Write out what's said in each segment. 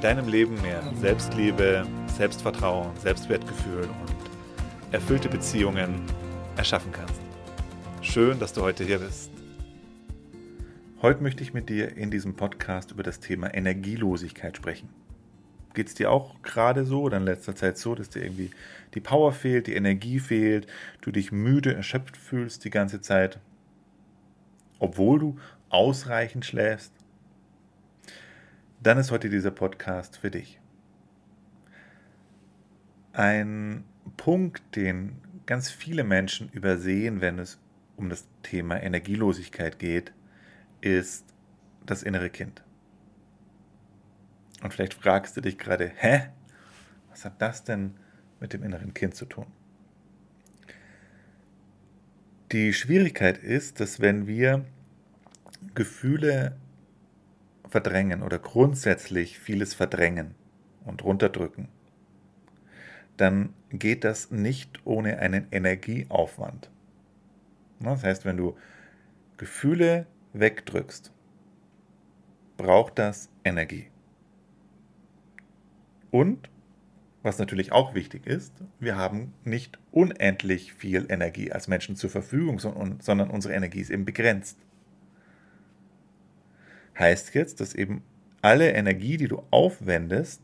deinem Leben mehr Selbstliebe, Selbstvertrauen, Selbstwertgefühl und erfüllte Beziehungen erschaffen kannst. Schön, dass du heute hier bist. Heute möchte ich mit dir in diesem Podcast über das Thema Energielosigkeit sprechen. Geht es dir auch gerade so oder in letzter Zeit so, dass dir irgendwie die Power fehlt, die Energie fehlt, du dich müde, erschöpft fühlst die ganze Zeit, obwohl du ausreichend schläfst? Dann ist heute dieser Podcast für dich. Ein Punkt, den ganz viele Menschen übersehen, wenn es um das Thema Energielosigkeit geht, ist das innere Kind. Und vielleicht fragst du dich gerade, hä? Was hat das denn mit dem inneren Kind zu tun? Die Schwierigkeit ist, dass wenn wir Gefühle verdrängen oder grundsätzlich vieles verdrängen und runterdrücken, dann geht das nicht ohne einen Energieaufwand. Das heißt, wenn du Gefühle wegdrückst, braucht das Energie. Und, was natürlich auch wichtig ist, wir haben nicht unendlich viel Energie als Menschen zur Verfügung, sondern unsere Energie ist eben begrenzt heißt jetzt, dass eben alle Energie, die du aufwendest,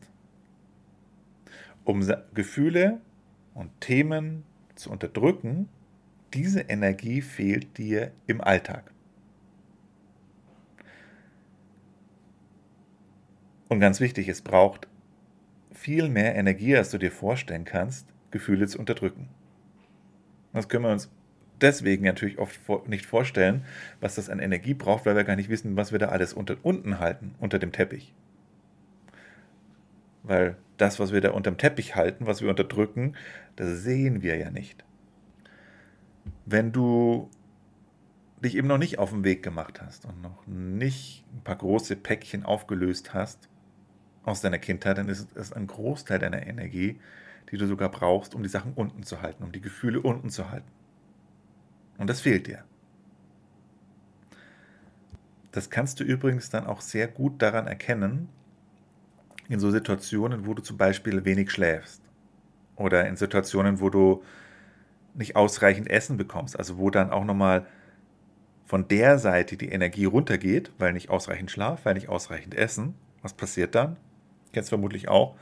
um Gefühle und Themen zu unterdrücken, diese Energie fehlt dir im Alltag. Und ganz wichtig, es braucht viel mehr Energie, als du dir vorstellen kannst, Gefühle zu unterdrücken. Das können wir uns deswegen natürlich oft nicht vorstellen, was das an Energie braucht, weil wir gar nicht wissen, was wir da alles unter, unten halten, unter dem Teppich. Weil das, was wir da unter dem Teppich halten, was wir unterdrücken, das sehen wir ja nicht. Wenn du dich eben noch nicht auf den Weg gemacht hast und noch nicht ein paar große Päckchen aufgelöst hast aus deiner Kindheit, dann ist es ein Großteil deiner Energie, die du sogar brauchst, um die Sachen unten zu halten, um die Gefühle unten zu halten. Und das fehlt dir. Das kannst du übrigens dann auch sehr gut daran erkennen, in so Situationen, wo du zum Beispiel wenig schläfst. Oder in Situationen, wo du nicht ausreichend Essen bekommst. Also wo dann auch nochmal von der Seite die Energie runtergeht, weil nicht ausreichend Schlaf, weil nicht ausreichend Essen. Was passiert dann? Kennst vermutlich auch.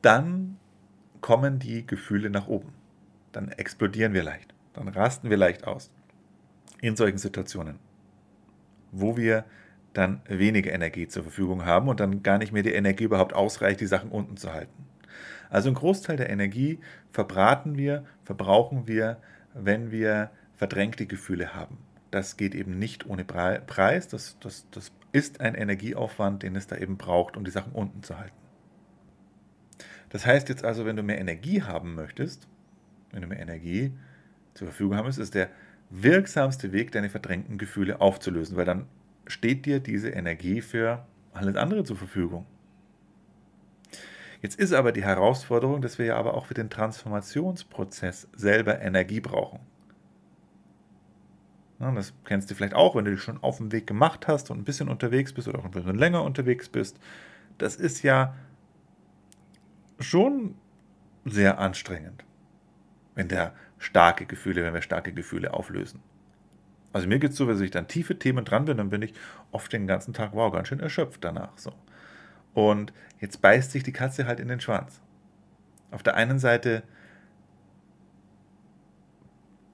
Dann kommen die Gefühle nach oben. Dann explodieren wir leicht dann rasten wir leicht aus. In solchen Situationen, wo wir dann weniger Energie zur Verfügung haben und dann gar nicht mehr die Energie überhaupt ausreicht, die Sachen unten zu halten. Also ein Großteil der Energie verbraten wir, verbrauchen wir, wenn wir verdrängte Gefühle haben. Das geht eben nicht ohne Preis, das, das, das ist ein Energieaufwand, den es da eben braucht, um die Sachen unten zu halten. Das heißt jetzt also, wenn du mehr Energie haben möchtest, wenn du mehr Energie zur Verfügung haben, ist, ist der wirksamste Weg, deine verdrängten Gefühle aufzulösen, weil dann steht dir diese Energie für alles andere zur Verfügung. Jetzt ist aber die Herausforderung, dass wir ja aber auch für den Transformationsprozess selber Energie brauchen. Das kennst du vielleicht auch, wenn du dich schon auf dem Weg gemacht hast und ein bisschen unterwegs bist oder auch ein bisschen länger unterwegs bist. Das ist ja schon sehr anstrengend, wenn der starke Gefühle, wenn wir starke Gefühle auflösen. Also mir geht es so, wenn ich dann tiefe Themen dran bin, dann bin ich oft den ganzen Tag, wow, ganz schön erschöpft danach. So. Und jetzt beißt sich die Katze halt in den Schwanz. Auf der einen Seite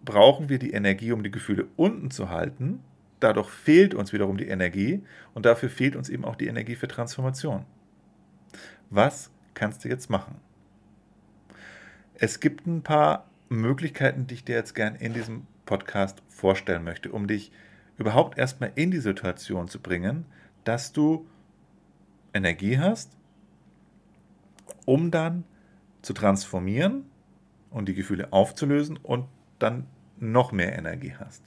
brauchen wir die Energie, um die Gefühle unten zu halten. Dadurch fehlt uns wiederum die Energie und dafür fehlt uns eben auch die Energie für Transformation. Was kannst du jetzt machen? Es gibt ein paar Möglichkeiten, die ich dir jetzt gern in diesem Podcast vorstellen möchte, um dich überhaupt erstmal in die Situation zu bringen, dass du Energie hast um dann zu transformieren und die Gefühle aufzulösen und dann noch mehr Energie hast.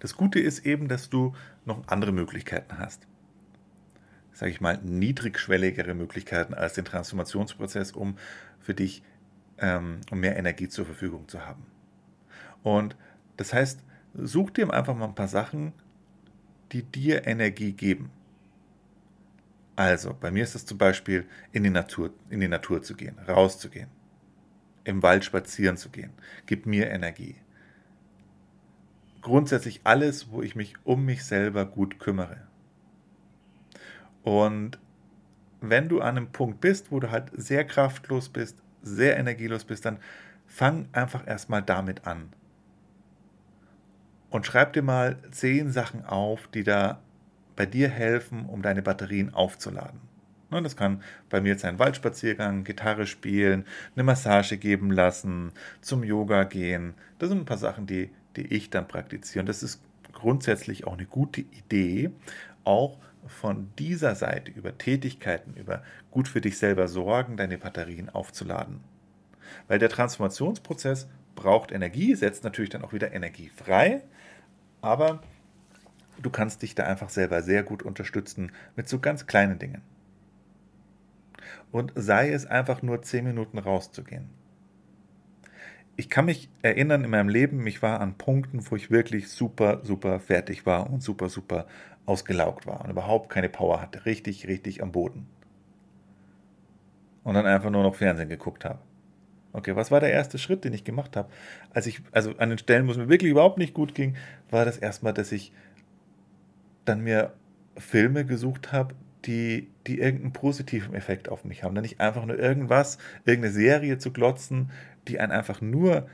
Das Gute ist eben, dass du noch andere Möglichkeiten hast. Sage ich mal, niedrigschwelligere Möglichkeiten als den Transformationsprozess, um für dich ähm, um mehr Energie zur Verfügung zu haben. Und das heißt, such dir einfach mal ein paar Sachen, die dir Energie geben. Also, bei mir ist es zum Beispiel, in die Natur, in die Natur zu gehen, rauszugehen, im Wald spazieren zu gehen, gibt mir Energie. Grundsätzlich alles, wo ich mich um mich selber gut kümmere. Und wenn du an einem Punkt bist, wo du halt sehr kraftlos bist, sehr energielos bist, dann fang einfach erstmal damit an. Und schreib dir mal zehn Sachen auf, die da bei dir helfen, um deine Batterien aufzuladen. Ne, das kann bei mir jetzt ein Waldspaziergang, Gitarre spielen, eine Massage geben lassen, zum Yoga gehen. Das sind ein paar Sachen, die, die ich dann praktiziere. Und das ist grundsätzlich auch eine gute Idee, auch von dieser Seite über Tätigkeiten, über gut für dich selber sorgen, deine Batterien aufzuladen. Weil der Transformationsprozess braucht Energie, setzt natürlich dann auch wieder Energie frei, aber du kannst dich da einfach selber sehr gut unterstützen mit so ganz kleinen Dingen. Und sei es einfach nur 10 Minuten rauszugehen. Ich kann mich erinnern in meinem Leben, ich war an Punkten, wo ich wirklich super, super fertig war und super, super ausgelaugt war und überhaupt keine Power hatte. Richtig, richtig am Boden. Und dann einfach nur noch Fernsehen geguckt habe. Okay, was war der erste Schritt, den ich gemacht habe? Als ich, also an den Stellen, wo es mir wirklich überhaupt nicht gut ging, war das erstmal, dass ich dann mir Filme gesucht habe, die, die irgendeinen positiven Effekt auf mich haben. Dann nicht einfach nur irgendwas, irgendeine Serie zu glotzen, die einen einfach nur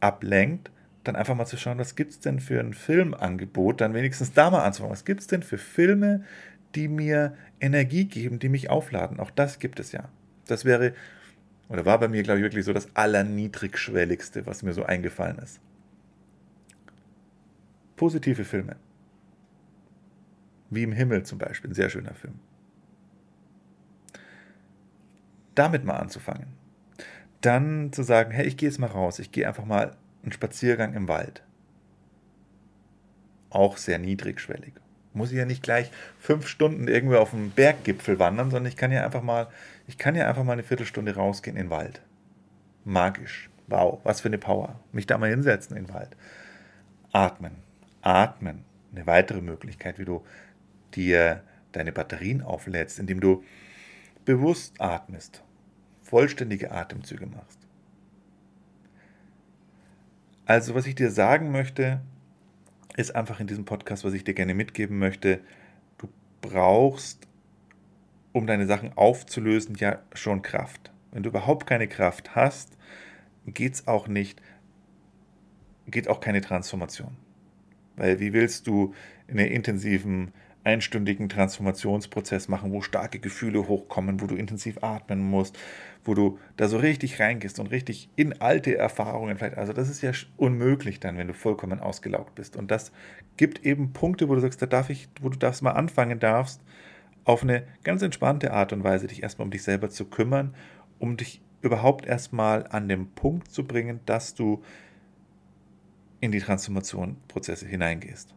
ablenkt, dann einfach mal zu schauen, was gibt es denn für ein Filmangebot, dann wenigstens da mal anzufangen. Was gibt es denn für Filme, die mir Energie geben, die mich aufladen? Auch das gibt es ja. Das wäre, oder war bei mir, glaube ich, wirklich so das allerniedrigschwelligste, was mir so eingefallen ist. Positive Filme. Wie im Himmel zum Beispiel, ein sehr schöner Film. Damit mal anzufangen. Dann zu sagen, hey, ich gehe jetzt mal raus, ich gehe einfach mal einen Spaziergang im Wald. Auch sehr niedrigschwellig. Muss ich ja nicht gleich fünf Stunden irgendwo auf dem Berggipfel wandern, sondern ich kann ja einfach mal, ich kann ja einfach mal eine Viertelstunde rausgehen in den Wald. Magisch. Wow, was für eine Power. Mich da mal hinsetzen in den Wald. Atmen. Atmen. Eine weitere Möglichkeit, wie du dir deine Batterien auflädst, indem du bewusst atmest, vollständige Atemzüge machst. Also, was ich dir sagen möchte, ist einfach in diesem Podcast, was ich dir gerne mitgeben möchte, du brauchst, um deine Sachen aufzulösen, ja schon Kraft. Wenn du überhaupt keine Kraft hast, geht es auch nicht, geht auch keine Transformation. Weil wie willst du in einer intensiven einstündigen Transformationsprozess machen, wo starke Gefühle hochkommen, wo du intensiv atmen musst, wo du da so richtig reingehst und richtig in alte Erfahrungen vielleicht. Also das ist ja unmöglich dann, wenn du vollkommen ausgelaugt bist. Und das gibt eben Punkte, wo du sagst, da darf ich, wo du das mal anfangen darfst, auf eine ganz entspannte Art und Weise dich erstmal um dich selber zu kümmern, um dich überhaupt erstmal an den Punkt zu bringen, dass du in die Transformationsprozesse hineingehst.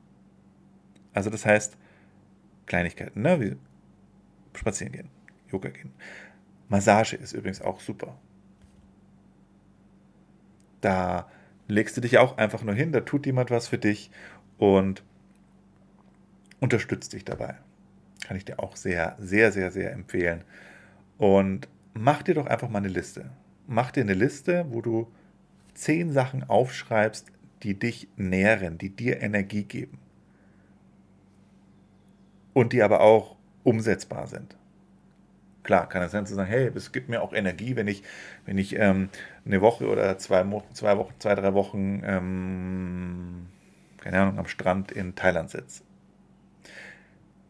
Also das heißt, Kleinigkeiten, ne? wie spazieren gehen, Yoga gehen. Massage ist übrigens auch super. Da legst du dich auch einfach nur hin, da tut jemand was für dich und unterstützt dich dabei. Kann ich dir auch sehr, sehr, sehr, sehr empfehlen. Und mach dir doch einfach mal eine Liste. Mach dir eine Liste, wo du zehn Sachen aufschreibst, die dich nähren, die dir Energie geben und die aber auch umsetzbar sind. Klar, kann es sein zu sagen, hey, es gibt mir auch Energie, wenn ich, wenn ich ähm, eine Woche oder zwei, zwei Wochen, zwei, drei Wochen, ähm, keine Ahnung, am Strand in Thailand sitze.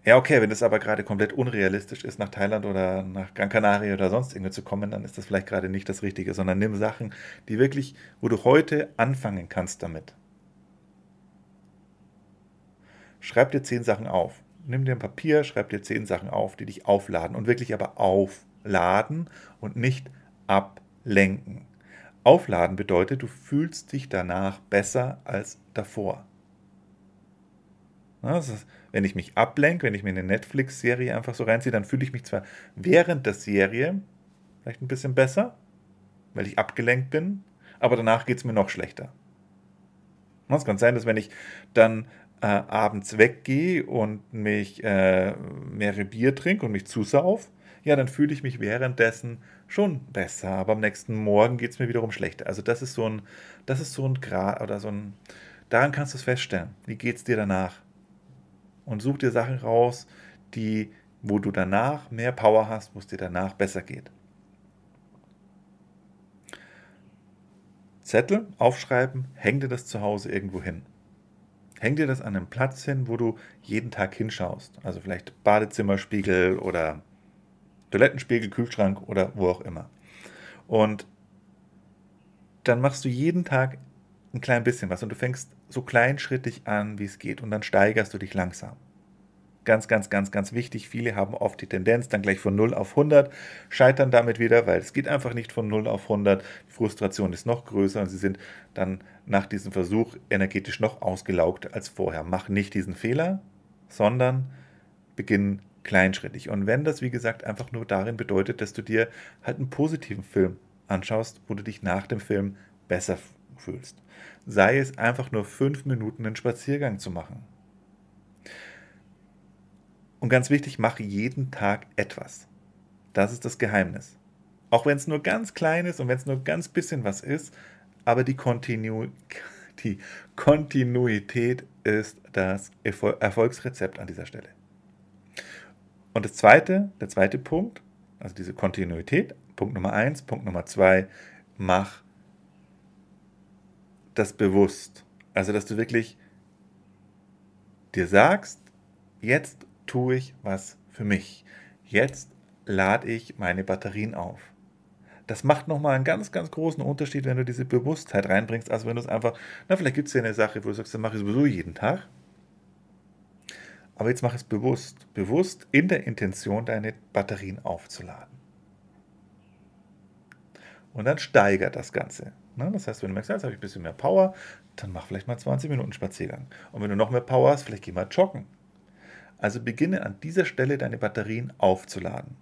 Ja, okay, wenn das aber gerade komplett unrealistisch ist, nach Thailand oder nach Gran Canaria oder sonst irgendwo zu kommen, dann ist das vielleicht gerade nicht das Richtige, sondern nimm Sachen, die wirklich, wo du heute anfangen kannst damit. Schreib dir zehn Sachen auf nimm dir ein Papier, schreib dir zehn Sachen auf, die dich aufladen und wirklich aber aufladen und nicht ablenken. Aufladen bedeutet, du fühlst dich danach besser als davor. Ist, wenn ich mich ablenke, wenn ich mir eine Netflix-Serie einfach so reinziehe, dann fühle ich mich zwar während der Serie vielleicht ein bisschen besser, weil ich abgelenkt bin, aber danach geht es mir noch schlechter. Es kann sein, dass wenn ich dann äh, abends weggehe und mich äh, mehrere Bier trinke und mich zusauf, ja, dann fühle ich mich währenddessen schon besser, aber am nächsten Morgen geht es mir wiederum schlechter. Also das ist so ein, das ist so ein Grad oder so ein, daran kannst du es feststellen. Wie geht es dir danach? Und such dir Sachen raus, die, wo du danach mehr Power hast, wo es dir danach besser geht. Zettel aufschreiben, häng dir das zu Hause irgendwo hin. Häng dir das an einem Platz hin, wo du jeden Tag hinschaust. Also vielleicht Badezimmerspiegel oder Toilettenspiegel, Kühlschrank oder wo auch immer. Und dann machst du jeden Tag ein klein bisschen was und du fängst so kleinschrittig an, wie es geht und dann steigerst du dich langsam. Ganz, ganz, ganz, ganz wichtig. Viele haben oft die Tendenz, dann gleich von 0 auf 100, scheitern damit wieder, weil es geht einfach nicht von 0 auf 100. Die Frustration ist noch größer und sie sind dann nach diesem Versuch energetisch noch ausgelaugt als vorher. Mach nicht diesen Fehler, sondern beginn kleinschrittig. Und wenn das, wie gesagt, einfach nur darin bedeutet, dass du dir halt einen positiven Film anschaust, wo du dich nach dem Film besser fühlst. Sei es einfach nur fünf Minuten einen Spaziergang zu machen und ganz wichtig, mach jeden Tag etwas. Das ist das Geheimnis. Auch wenn es nur ganz klein ist und wenn es nur ganz bisschen was ist, aber die, Kontinu die Kontinuität ist das Erfolgsrezept an dieser Stelle. Und das zweite, der zweite Punkt, also diese Kontinuität, Punkt Nummer eins, Punkt Nummer zwei, mach das bewusst. Also, dass du wirklich dir sagst, jetzt tue ich was für mich. Jetzt lade ich meine Batterien auf. Das macht nochmal einen ganz, ganz großen Unterschied, wenn du diese Bewusstheit reinbringst, als wenn du es einfach, na, vielleicht gibt es ja eine Sache, wo du sagst, das mache ich sowieso jeden Tag. Aber jetzt mach es bewusst. Bewusst in der Intention, deine Batterien aufzuladen. Und dann steigert das Ganze. Ne? Das heißt, wenn du merkst, jetzt habe ich ein bisschen mehr Power, dann mach vielleicht mal 20 Minuten Spaziergang. Und wenn du noch mehr Power hast, vielleicht geh mal joggen. Also beginne an dieser Stelle deine Batterien aufzuladen.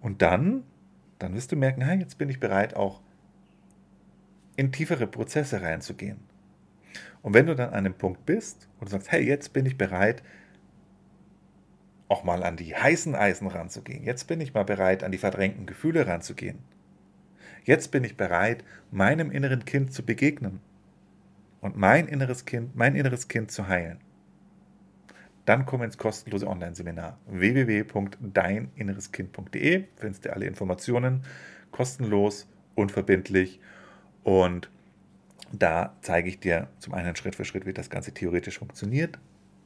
Und dann, dann wirst du merken, hey, jetzt bin ich bereit, auch in tiefere Prozesse reinzugehen. Und wenn du dann an dem Punkt bist und sagst, hey, jetzt bin ich bereit, auch mal an die heißen Eisen ranzugehen. Jetzt bin ich mal bereit, an die verdrängten Gefühle ranzugehen. Jetzt bin ich bereit, meinem inneren Kind zu begegnen und mein inneres Kind, mein inneres Kind zu heilen, dann komm ins kostenlose Online-Seminar www.deininnereskind.de. Findest du alle Informationen kostenlos, unverbindlich und da zeige ich dir zum einen Schritt für Schritt, wie das Ganze theoretisch funktioniert,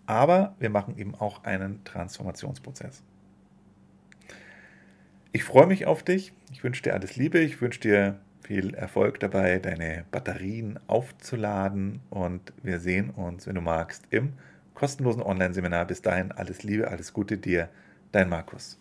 aber wir machen eben auch einen Transformationsprozess. Ich freue mich auf dich. Ich wünsche dir alles Liebe. Ich wünsche dir viel Erfolg dabei, deine Batterien aufzuladen und wir sehen uns, wenn du magst, im kostenlosen Online-Seminar. Bis dahin alles Liebe, alles Gute dir, dein Markus.